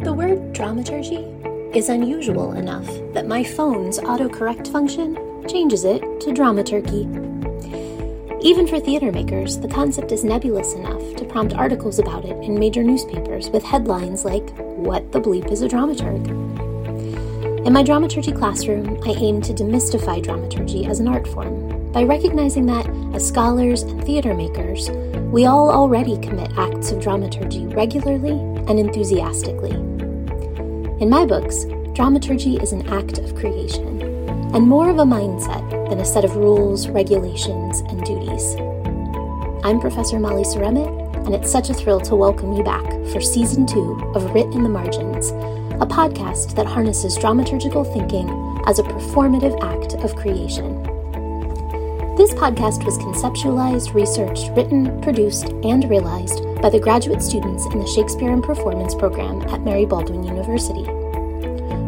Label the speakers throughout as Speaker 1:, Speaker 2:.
Speaker 1: The word dramaturgy is unusual enough that my phone's autocorrect function changes it to dramaturgy. Even for theater makers, the concept is nebulous enough to prompt articles about it in major newspapers with headlines like, What the Bleep is a Dramaturg? In my dramaturgy classroom, I aim to demystify dramaturgy as an art form by recognizing that, as scholars and theater makers, we all already commit acts of dramaturgy regularly and enthusiastically. In my books, dramaturgy is an act of creation, and more of a mindset than a set of rules, regulations, and duties. I'm Professor Molly Seremet, and it's such a thrill to welcome you back for Season 2 of Writ in the Margins, a podcast that harnesses dramaturgical thinking as a performative act of creation. This podcast was conceptualized, researched, written, produced, and realized by the graduate students in the Shakespeare and Performance program at Mary Baldwin University.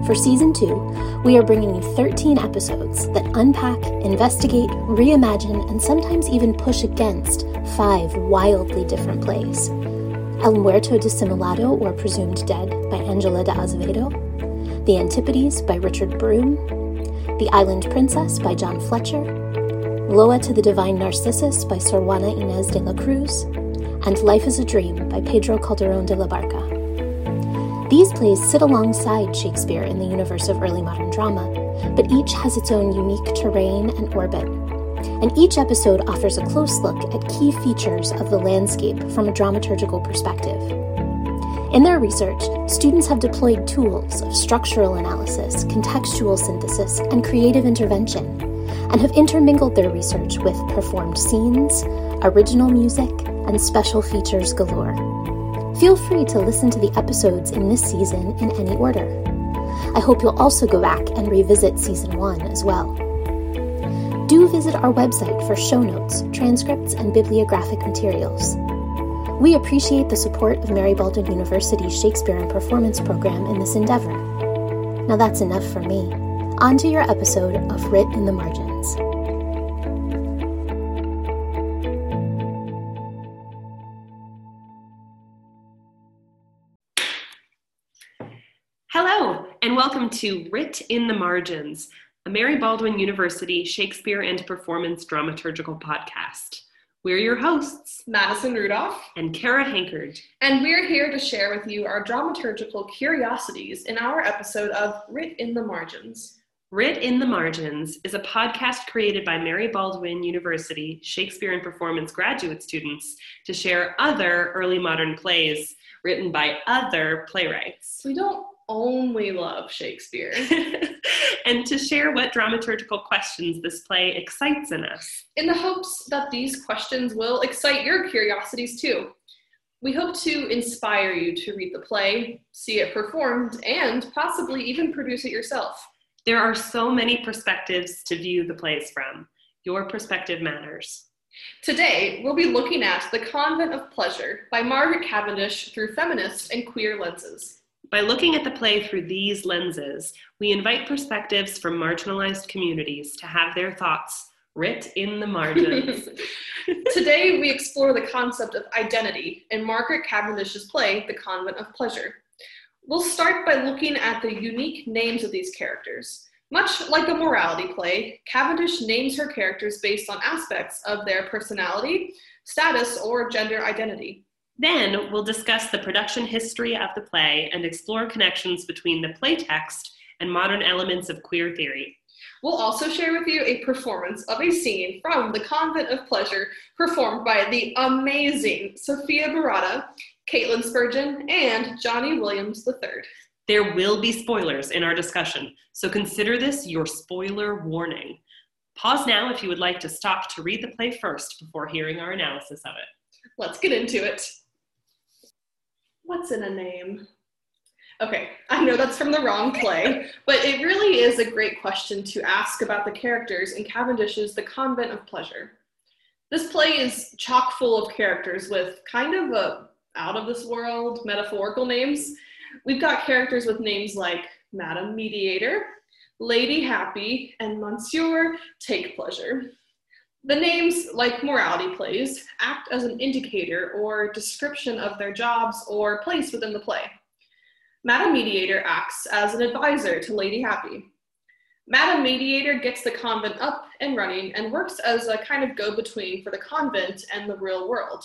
Speaker 1: For season two, we are bringing you 13 episodes that unpack, investigate, reimagine, and sometimes even push against five wildly different plays. El Muerto Disimulado or Presumed Dead by Angela de Azevedo, The Antipodes by Richard Brome, The Island Princess by John Fletcher, Loa to the Divine Narcissus by Sor Juana Inez de la Cruz, and Life is a Dream by Pedro Calderon de la Barca. These plays sit alongside Shakespeare in the universe of early modern drama, but each has its own unique terrain and orbit. And each episode offers a close look at key features of the landscape from a dramaturgical perspective. In their research, students have deployed tools of structural analysis, contextual synthesis, and creative intervention, and have intermingled their research with performed scenes, original music, and special features galore. Feel free to listen to the episodes in this season in any order. I hope you'll also go back and revisit season one as well. Do visit our website for show notes, transcripts, and bibliographic materials. We appreciate the support of Mary Baldwin University's Shakespeare and Performance program in this endeavor. Now that's enough for me. On to your episode of Writ in the Margins.
Speaker 2: Hello, and welcome to Writ in the Margins, a Mary Baldwin University Shakespeare and Performance Dramaturgical podcast. We're your hosts,
Speaker 3: Madison Rudolph,
Speaker 2: and Kara Hankard.
Speaker 3: and we're here to share with you our dramaturgical curiosities in our episode of Writ in the Margins.
Speaker 2: Writ in the Margins is a podcast created by Mary Baldwin University Shakespeare and Performance graduate students to share other early modern plays written by other playwrights.
Speaker 3: We don't only love Shakespeare.
Speaker 2: and to share what dramaturgical questions this play excites in us.
Speaker 3: in the hopes that these questions will excite your curiosities too. We hope to inspire you to read the play, see it performed, and possibly even produce it yourself.
Speaker 2: There are so many perspectives to view the plays from. Your perspective matters.
Speaker 3: Today, we'll be looking at The Convent of Pleasure by Margaret Cavendish through feminist and queer lenses.
Speaker 2: By looking at the play through these lenses, we invite perspectives from marginalized communities to have their thoughts writ in the margins.
Speaker 3: Today, we explore the concept of identity in Margaret Cavendish's play, The Convent of Pleasure. We'll start by looking at the unique names of these characters. Much like a morality play, Cavendish names her characters based on aspects of their personality, status, or gender identity.
Speaker 2: Then we'll discuss the production history of the play and explore connections between the play text and modern elements of queer theory.
Speaker 3: We'll also share with you a performance of a scene from The Convent of Pleasure performed by the amazing Sophia Berrata, Katelyn Spurgin, and Johnny Williams III.
Speaker 2: There will be spoilers in our discussion, so consider this your spoiler warning. Pause now if you would like to stop to read the play first before hearing our analysis of it.
Speaker 3: Let's get into it. What's in a name? Okay, I know that's from the wrong play, but it really is a great question to ask about the characters in Cavendish's The Convent of Pleasure. This play is chock full of characters with kind of a out of this world metaphorical names. We've got characters with names like Madam Mediator, Lady Happy, and Monsieur Take Pleasure. The names, like morality plays, act as an indicator or description of their jobs or place within the play. Madam Mediator acts as an advisor to Lady Happy. Madam Mediator gets the convent up and running and works as a kind of go between for the convent and the real world.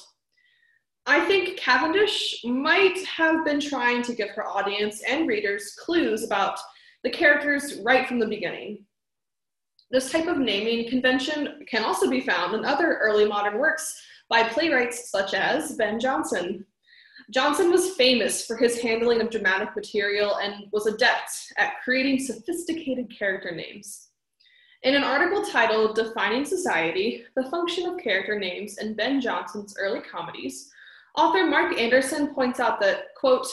Speaker 3: I think Cavendish might have been trying to give her audience and readers clues about the characters right from the beginning. This type of naming convention can also be found in other early modern works by playwrights such as Ben Jonson. Jonson was famous for his handling of dramatic material and was adept at creating sophisticated character names. In an article titled Defining Society The Function of Character Names in Ben Jonson's Early Comedies, Author Mark Anderson points out that, quote,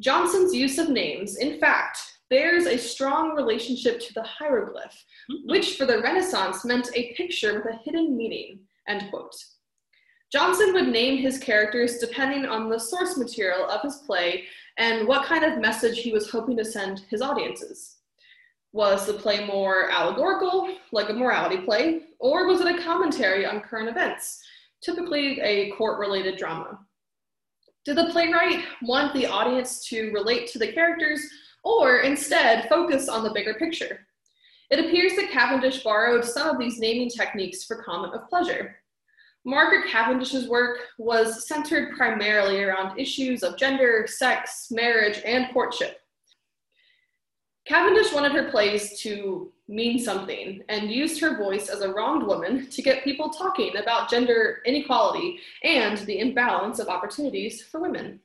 Speaker 3: Jonson's use of names, in fact, bears a strong relationship to the hieroglyph, mm-hmm. which for the Renaissance meant a picture with a hidden meaning, end quote. Jonson would name his characters depending on the source material of his play and what kind of message he was hoping to send his audiences. Was the play more allegorical, like a morality play, or was it a commentary on current events, typically a court related drama? Did the playwright want the audience to relate to the characters or instead focus on the bigger picture? It appears that Cavendish borrowed some of these naming techniques for Convent of Pleasure. Margaret Cavendish's work was centered primarily around issues of gender, sex, marriage, and courtship. Cavendish wanted her plays to mean something and used her voice as a wronged woman to get people talking about gender inequality and the imbalance of opportunities for women.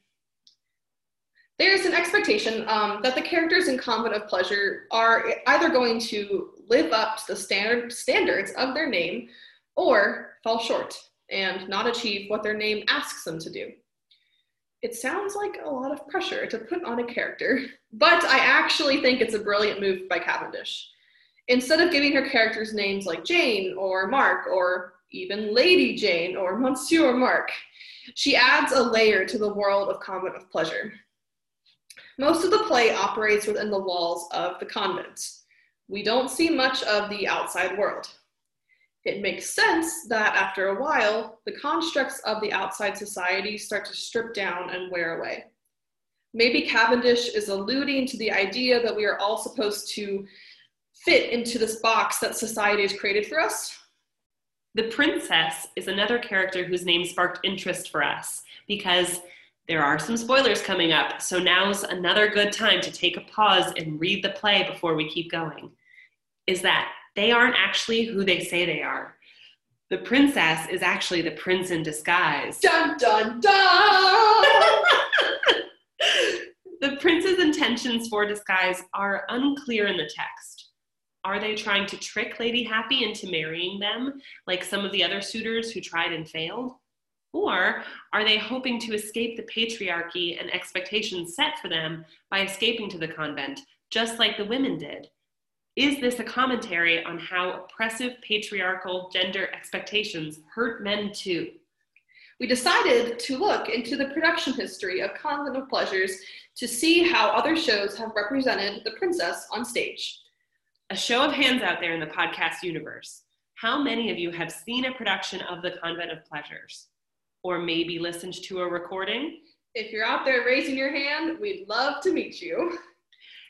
Speaker 3: There's an expectation um, that the characters in Convent of Pleasure are either going to live up to the standard standards of their name or fall short and not achieve what their name asks them to do it sounds like a lot of pressure to put on a character, but I actually think it's a brilliant move by Cavendish. Instead of giving her characters names like Jane or Mark or even Lady Jane or Monsieur Mark, she adds a layer to the world of Convent of Pleasure. Most of the play operates within the walls of the convent. We don't see much of the outside world it makes sense that after a while, the constructs of the outside society start to strip down and wear away. Maybe Cavendish is alluding to the idea that we are all supposed to fit into this box that society has created for us.
Speaker 2: The princess is another character whose name sparked interest for us because there are some spoilers coming up, so now's another good time to take a pause and read the play before we keep going. Is that they aren't actually who they say they are. The princess is actually the prince in disguise.
Speaker 3: Dun dun dun!
Speaker 2: the prince's intentions for disguise are unclear in the text. Are they trying to trick Lady Happy into marrying them, like some of the other suitors who tried and failed? Or are they hoping to escape the patriarchy and expectations set for them by escaping to the convent, just like the women did? Is this a commentary on how oppressive patriarchal gender expectations hurt men too?
Speaker 3: We decided to look into the production history of Convent of Pleasures to see how other shows have represented the princess on stage.
Speaker 2: A show of hands out there in the podcast universe. How many of you have seen a production of the Convent of Pleasures? Or maybe listened to a recording?
Speaker 3: If you're out there raising your hand, we'd love to meet you.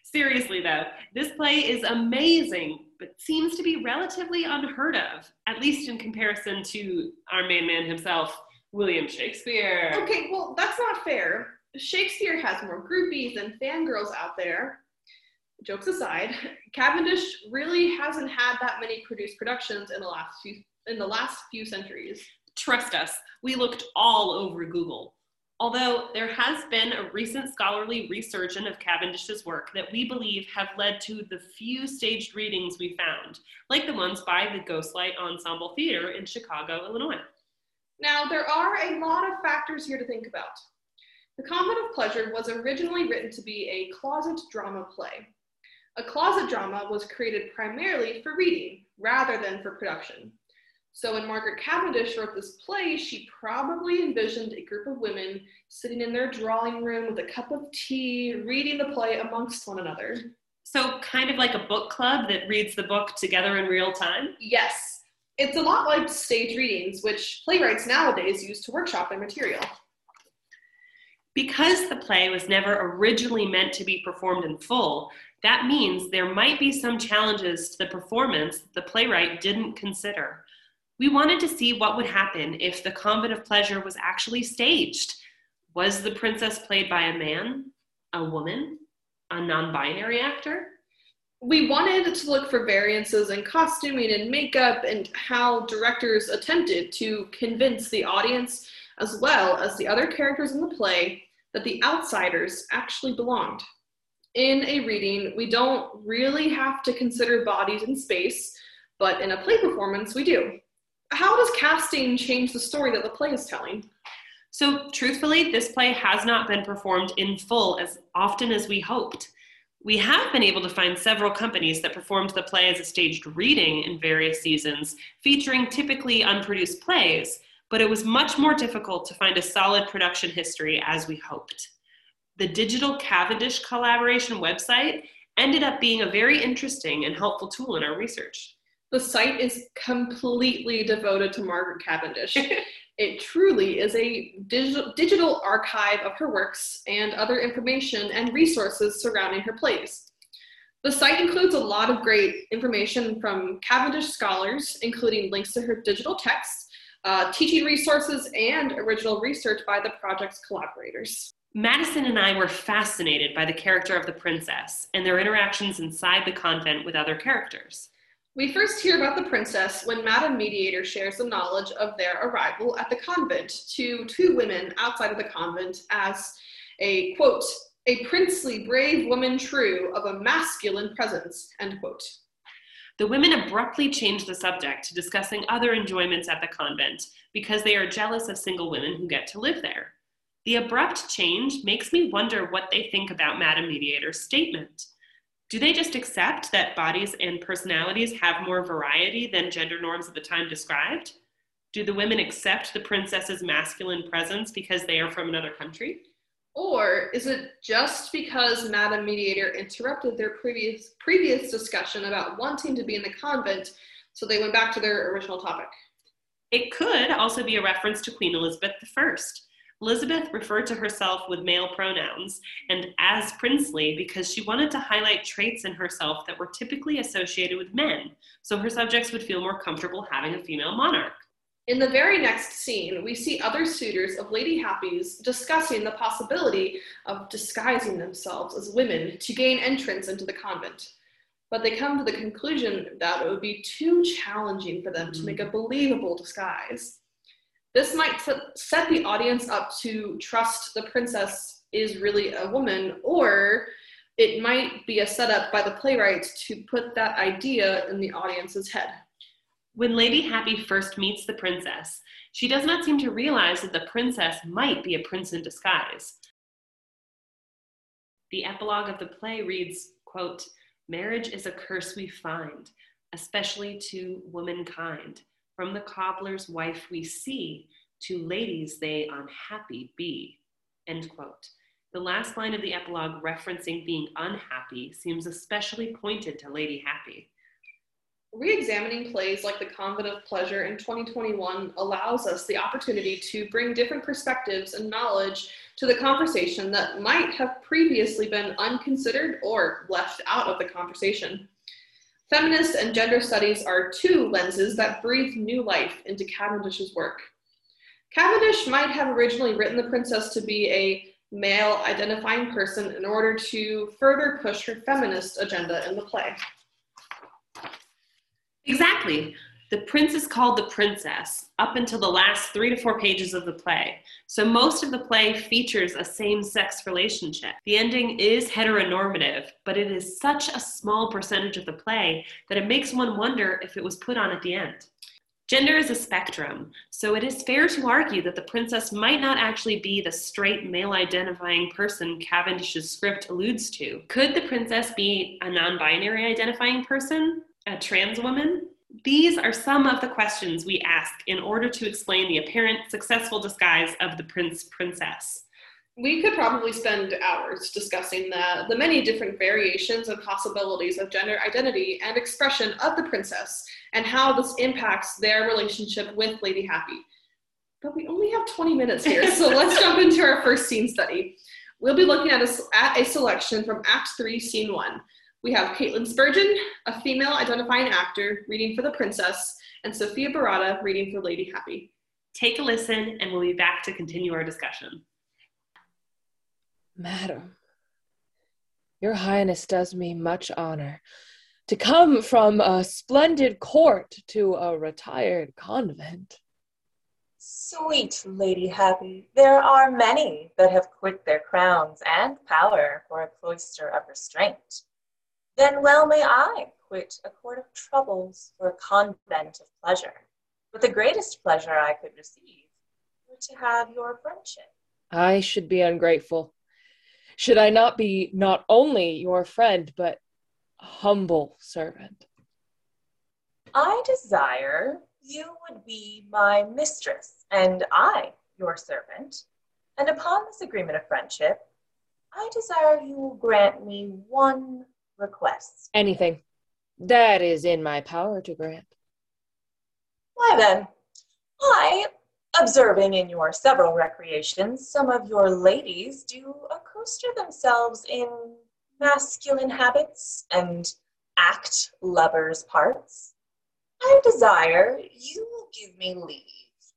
Speaker 2: Seriously, though, this play is amazing, but seems to be relatively unheard of, at least in comparison to our main man himself, William Shakespeare.
Speaker 3: Okay, well, that's not fair. Shakespeare has more groupies and fangirls out there. Jokes aside, Cavendish really hasn't had that many produced productions in the last few in the last few centuries.
Speaker 2: Trust us, we looked all over Google. Although there has been a recent scholarly resurgence of Cavendish's work that we believe have led to the few staged readings we found, like the ones by the Ghostlight Ensemble Theater in Chicago, Illinois.
Speaker 3: Now, there are a lot of factors here to think about. The Convent of Pleasure was originally written to be a closet drama play. A closet drama was created primarily for reading rather than for production. So when Margaret Cavendish wrote this play, she probably envisioned a group of women sitting in their drawing room with a cup of tea, reading the play amongst one another.
Speaker 2: So kind of like a book club that reads the book together in real time?
Speaker 3: Yes. It's a lot like stage readings, which playwrights nowadays use to workshop their material.
Speaker 2: Because the play was never originally meant to be performed in full, that means there might be some challenges to the performance the playwright didn't consider. We wanted to see what would happen if the Convent of Pleasure was actually staged. Was the princess played by a man, a woman, a non binary actor?
Speaker 3: We wanted to look for variances in costuming and makeup and how directors attempted to convince the audience, as well as the other characters in the play, that the outsiders actually belonged. In a reading, we don't really have to consider bodies in space, but in a play performance, we do how does casting change the story that the play is telling?
Speaker 2: So, truthfully, this play has not been performed in full as often as we hoped. We have been able to find several companies that performed the play as a staged reading in various seasons, featuring typically unproduced plays, but it was much more difficult to find a solid production history as we hoped. The Digital Cavendish collaboration website ended up being a very interesting and helpful tool in our research.
Speaker 3: The site is completely devoted to Margaret Cavendish. it truly is a digital, digital archive of her works and other information and resources surrounding her plays. The site includes a lot of great information from Cavendish scholars, including links to her digital texts, uh, teaching resources, and original research by the project's collaborators.
Speaker 2: Madison and I were fascinated by the character of the princess and their interactions inside the convent with other characters.
Speaker 3: We first hear about the princess when Madame Mediator shares the knowledge of their arrival at the convent to two women outside of the convent as a quote, a princely, brave woman true of a masculine presence, end quote.
Speaker 2: The women abruptly change the subject to discussing other enjoyments at the convent because they are jealous of single women who get to live there. The abrupt change makes me wonder what they think about Madame Mediator's statement. Do they just accept that bodies and personalities have more variety than gender norms at the time described? Do the women accept the princess's masculine presence because they are from another country?
Speaker 3: Or is it just because Madame Mediator interrupted their previous previous discussion about wanting to be in the convent, so they went back to their original topic?
Speaker 2: It could also be a reference to Queen Elizabeth I, Elizabeth referred to herself with male pronouns and as princely because she wanted to highlight traits in herself that were typically associated with men, so her subjects would feel more comfortable having a female monarch.
Speaker 3: In the very next scene, we see other suitors of Lady Happy's discussing the possibility of disguising themselves as women to gain entrance into the convent. But they come to the conclusion that it would be too challenging for them to make a mm. believable disguise. This might set the audience up to trust the princess is really a woman, or it might be a setup by the playwright to put that idea in the audience's head.
Speaker 2: When Lady Happy first meets the princess, she does not seem to realize that the princess might be a prince in disguise. The epilogue of the play reads, quote, Marriage is a curse we find, especially to womankind. From the cobbler's wife we see, to ladies they unhappy be. End quote. The last line of the epilogue referencing being unhappy seems especially pointed to Lady Happy.
Speaker 3: Re-examining plays like The Convent of Pleasure in 2021 allows us the opportunity to bring different perspectives and knowledge to the conversation that might have previously been unconsidered or left out of the conversation. Feminist and gender studies are two lenses that breathe new life into Cavendish's work. Cavendish might have originally written the princess to be a male identifying person in order to further push her feminist agenda in the play.
Speaker 2: Exactly. The prince is called the princess up until the last three to four pages of the play. So most of the play features a same sex relationship. The ending is heteronormative, but it is such a small percentage of the play that it makes one wonder if it was put on at the end. Gender is a spectrum, so it is fair to argue that the princess might not actually be the straight male identifying person Cavendish's script alludes to. Could the princess be a non binary identifying person? A trans woman? These are some of the questions we ask in order to explain the apparent successful disguise of the prince princess.
Speaker 3: We could probably spend hours discussing the, the many different variations and possibilities of gender identity and expression of the princess and how this impacts their relationship with Lady Happy. but we only have 20 minutes here, so let's jump into our first scene study. We'll be looking at a, at a selection from Act 3, Scene 1. We have Katelyn Spurgin, a female identifying actor, reading for the princess, and Sophia Berrata reading for Lady Happy.
Speaker 2: Take a listen, and we'll be back to continue our discussion.
Speaker 4: Madam, your Highness does me much honor to come from a splendid court to a retired convent.
Speaker 5: Sweet Lady Happy, there are many that have quit their crowns and power for a cloister of restraint. Then well may I quit a court of troubles for a convent of pleasure. But the greatest pleasure I could receive were to have your friendship.
Speaker 4: I should be ungrateful. Should I not be not only your friend, but humble servant?
Speaker 5: I desire you would be my mistress, and I your servant. And upon this agreement of friendship, I desire you will grant me one request.
Speaker 4: Anything. That is in my power to grant.
Speaker 5: Why then, I, observing in your several recreations, some of your ladies do accoster themselves in masculine habits and act lovers' parts. I desire you will give me leave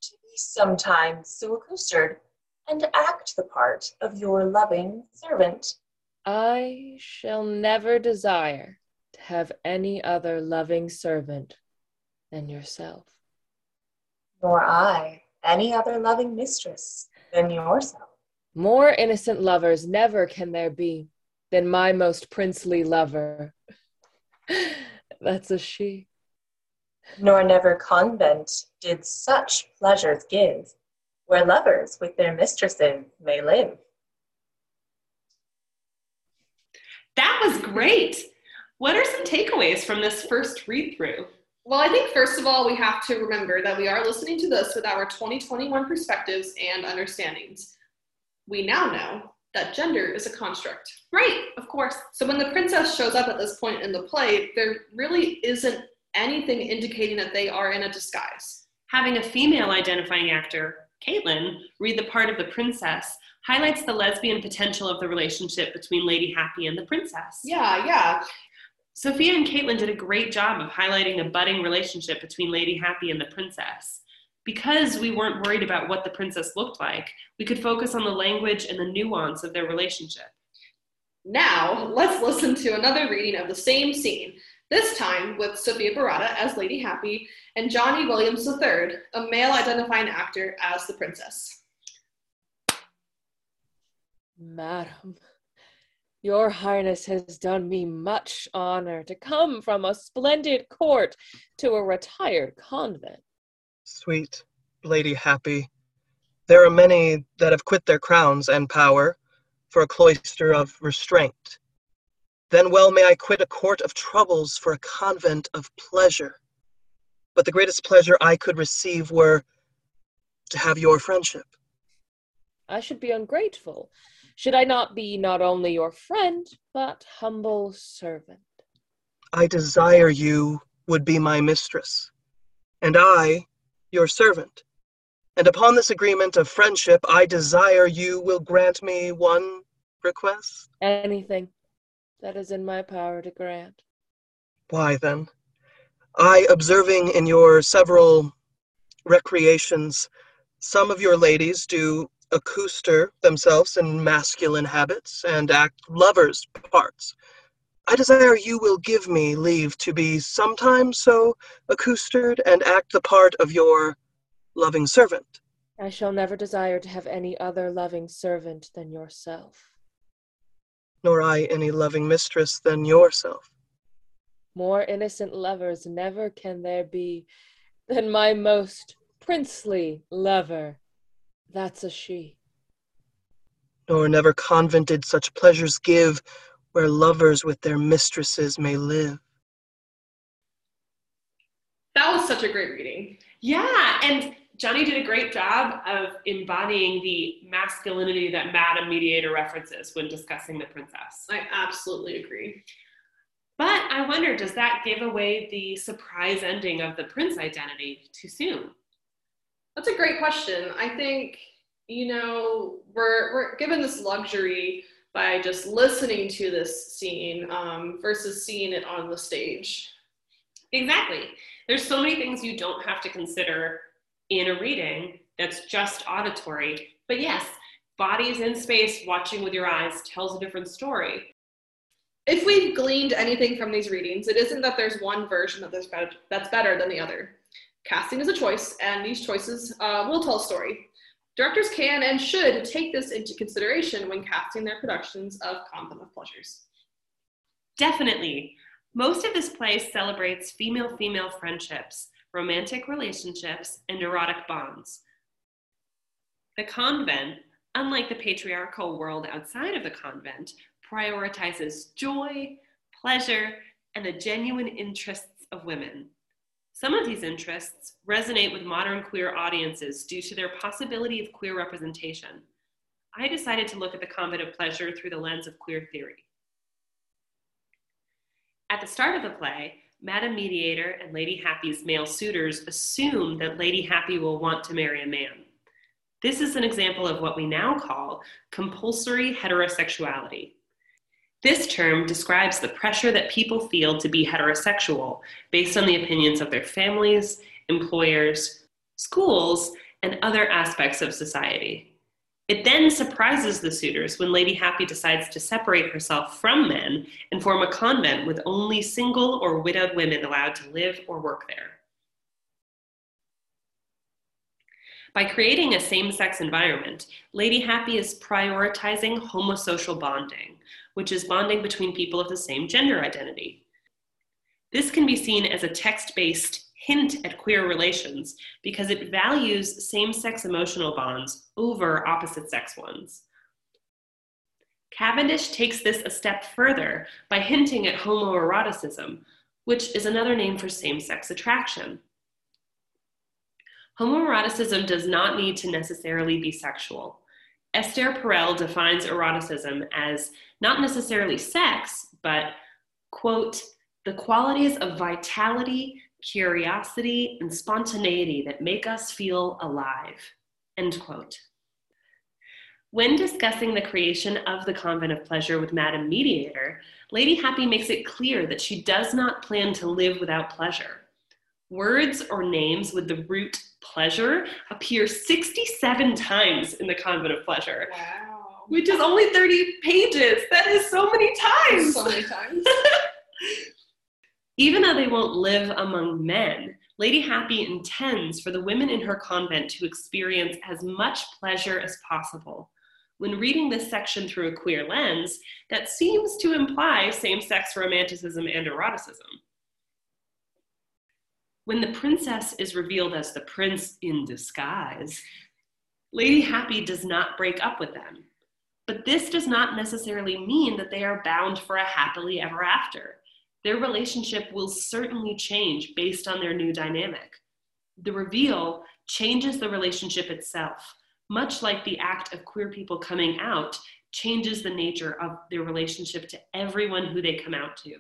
Speaker 5: to be sometimes so accostered and act the part of your loving servant.
Speaker 4: I shall never desire to have any other loving servant than yourself.
Speaker 5: Nor I any other loving mistress than yourself.
Speaker 4: More innocent lovers never can there be than my most princely lover. That's a she.
Speaker 5: Nor never convent did such pleasures give, where lovers with their mistresses may live.
Speaker 2: That was great. What are some takeaways from this first read through?
Speaker 3: Well, I think first of all, we have to remember that we are listening to this with our 2021 perspectives and understandings. We now know that gender is a construct.
Speaker 2: Right, of course.
Speaker 3: So when the princess shows up at this point in the play, there really isn't anything indicating that they are in a disguise.
Speaker 2: Having a female identifying actor, Katelyn, read the part of the princess highlights the lesbian potential of the relationship between Lady Happy and the princess.
Speaker 3: Yeah, yeah.
Speaker 2: Sophia and Katelyn did a great job of highlighting the budding relationship between Lady Happy and the princess. Because we weren't worried about what the princess looked like, we could focus on the language and the nuance of their relationship.
Speaker 3: Now, let's listen to another reading of the same scene, this time with Sophia Berrata as Lady Happy and Johnny Williams III, a male identifying actor, as the princess.
Speaker 4: Madam, your highness has done me much honor to come from a splendid court to a retired convent.
Speaker 6: Sweet Lady Happy, there are many that have quit their crowns and power for a cloister of restraint. Then well may I quit a court of troubles for a convent of pleasure. But the greatest pleasure I could receive were to have your friendship.
Speaker 4: I should be ungrateful should I not be not only your friend, but humble servant?
Speaker 6: I desire you would be my mistress, and I your servant. And upon this agreement of friendship, I desire you will grant me one request.
Speaker 4: Anything that is in my power to grant.
Speaker 6: Why then? I, observing in your several recreations, some of your ladies do accoster themselves in masculine habits and act lovers' parts. I desire you will give me leave to be sometimes so accostered and act the part of your loving servant.
Speaker 4: I shall never desire to have any other loving servant than yourself.
Speaker 6: Nor I any loving mistress than yourself.
Speaker 4: More innocent lovers never can there be than my most princely lover. That's a she.
Speaker 6: Nor never convent did such pleasures give, where lovers with their mistresses may live.
Speaker 3: That was such a great reading.
Speaker 2: Yeah, and Johnny did a great job of embodying the masculinity that Madam Mediator references when discussing the princess.
Speaker 3: I absolutely agree.
Speaker 2: But I wonder, does that give away the surprise ending of the prince identity too soon?
Speaker 3: That's a great question. I think, you know, we're, we're given this luxury by just listening to this scene um, versus seeing it on the stage.
Speaker 2: Exactly. There's so many things you don't have to consider in a reading that's just auditory. But yes, bodies in space watching with your eyes tells a different story.
Speaker 3: If we've gleaned anything from these readings, it isn't that there's one version that better, that's better than the other. Casting is a choice, and these choices uh, will tell a story. Directors can and should take this into consideration when casting their productions of Convent of Pleasures.
Speaker 2: Definitely. Most of this play celebrates female female friendships, romantic relationships, and erotic bonds. The convent, unlike the patriarchal world outside of the convent, prioritizes joy, pleasure, and the genuine interests of women. Some of these interests resonate with modern queer audiences due to their possibility of queer representation. I decided to look at the convent of pleasure through the lens of queer theory. At the start of the play, Madame Mediator and Lady Happy's male suitors assume that Lady Happy will want to marry a man. This is an example of what we now call compulsory heterosexuality. This term describes the pressure that people feel to be heterosexual based on the opinions of their families, employers, schools, and other aspects of society. It then surprises the suitors when Lady Happy decides to separate herself from men and form a convent with only single or widowed women allowed to live or work there. By creating a same sex environment, Lady Happy is prioritizing homosocial bonding, which is bonding between people of the same gender identity. This can be seen as a text based hint at queer relations because it values same sex emotional bonds over opposite sex ones. Cavendish takes this a step further by hinting at homoeroticism, which is another name for same sex attraction. Homoeroticism does not need to necessarily be sexual. Esther Perel defines eroticism as not necessarily sex, but, quote, the qualities of vitality, curiosity, and spontaneity that make us feel alive, end quote. When discussing the creation of the Convent of Pleasure with Madame Mediator, Lady Happy makes it clear that she does not plan to live without pleasure. Words or names with the root pleasure appear 67 times in the Convent of Pleasure.
Speaker 3: Wow.
Speaker 2: Which is only 30 pages. That is so many times.
Speaker 3: So many times.
Speaker 2: Even though they won't live among men, Lady Happy intends for the women in her convent to experience as much pleasure as possible. When reading this section through a queer lens, that seems to imply same sex romanticism and eroticism. When the princess is revealed as the prince in disguise, Lady Happy does not break up with them. But this does not necessarily mean that they are bound for a happily ever after. Their relationship will certainly change based on their new dynamic. The reveal changes the relationship itself, much like the act of queer people coming out changes the nature of their relationship to everyone who they come out to.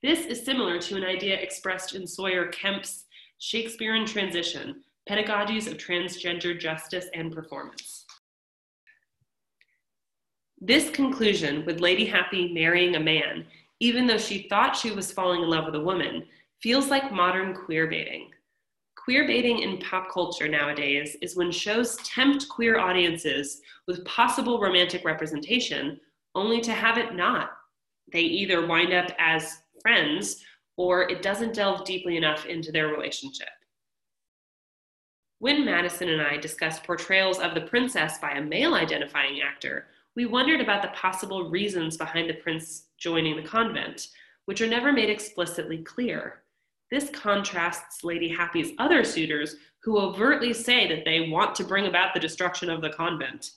Speaker 2: This is similar to an idea expressed in Sawyer Kemp's Shakespeare in Transition Pedagogies of Transgender Justice and Performance. This conclusion, with Lady Happy marrying a man, even though she thought she was falling in love with a woman, feels like modern queer baiting. Queer baiting in pop culture nowadays is when shows tempt queer audiences with possible romantic representation only to have it not. They either wind up as friends or it doesn't delve deeply enough into their relationship. When Madison and I discussed portrayals of the princess by a male identifying actor, we wondered about the possible reasons behind the prince joining the convent, which are never made explicitly clear. This contrasts Lady Happy's other suitors who overtly say that they want to bring about the destruction of the convent.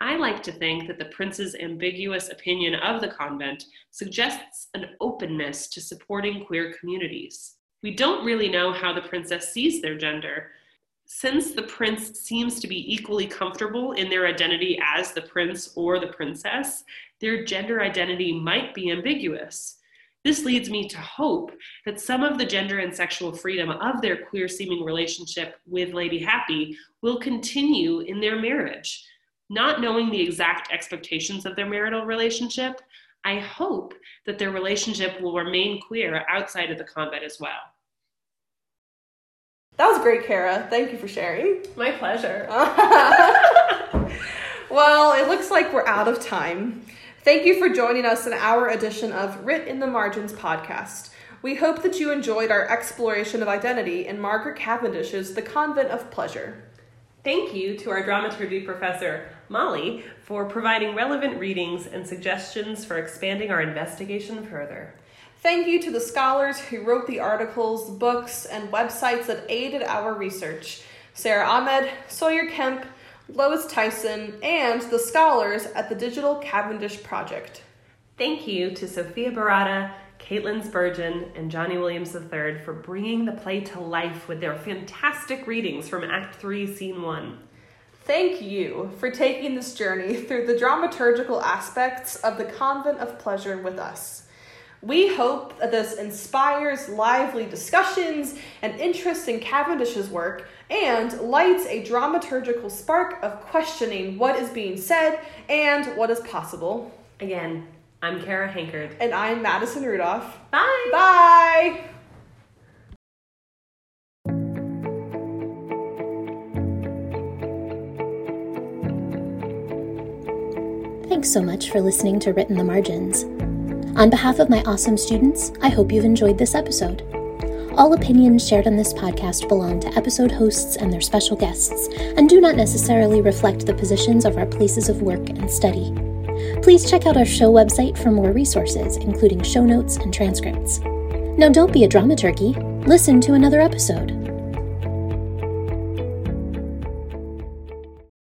Speaker 2: I like to think that the prince's ambiguous opinion of the convent suggests an openness to supporting queer communities. We don't really know how the princess sees their gender. Since the prince seems to be equally comfortable in their identity as the prince or the princess, their gender identity might be ambiguous. This leads me to hope that some of the gender and sexual freedom of their queer seeming relationship with Lady Happy will continue in their marriage. Not knowing the exact expectations of their marital relationship, I hope that their relationship will remain queer outside of the convent as well.
Speaker 3: That was great, Kara. Thank you for sharing.
Speaker 2: My pleasure.
Speaker 3: well, it looks like we're out of time. Thank you for joining us in our edition of Writ in the Margins podcast. We hope that you enjoyed our exploration of identity in Margaret Cavendish's The Convent of Pleasure.
Speaker 2: Thank you to our dramaturgy professor, Molly, for providing relevant readings and suggestions for expanding our investigation further.
Speaker 3: Thank you to the scholars who wrote the articles, books, and websites that aided our research Sara Ahmed, Sawyer Kemp, Lois Tyson, and the scholars at the Digital Cavendish Project.
Speaker 2: Thank you to Sophia Berrata, Katelyn Spurgin, and Johnny Williams III for bringing the play to life with their fantastic readings from Act 3, Scene 1.
Speaker 3: Thank you for taking this journey through the dramaturgical aspects of the Convent of Pleasure with us. We hope that this inspires lively discussions and interest in Cavendish's work and lights a dramaturgical spark of questioning what is being said and what is possible.
Speaker 2: Again, I'm Kara Hankard.
Speaker 3: And I'm Madison Rudolph.
Speaker 2: Bye.
Speaker 3: Bye.
Speaker 1: Thanks so much for listening to Writ in the Margins. On behalf of my awesome students, I hope you've enjoyed this episode. All opinions shared on this podcast belong to episode hosts and their special guests, and do not necessarily reflect the positions of our places of work and study. Please check out our show website for more resources, including show notes and transcripts. Now, don't be a dramaturgy. Listen to another episode.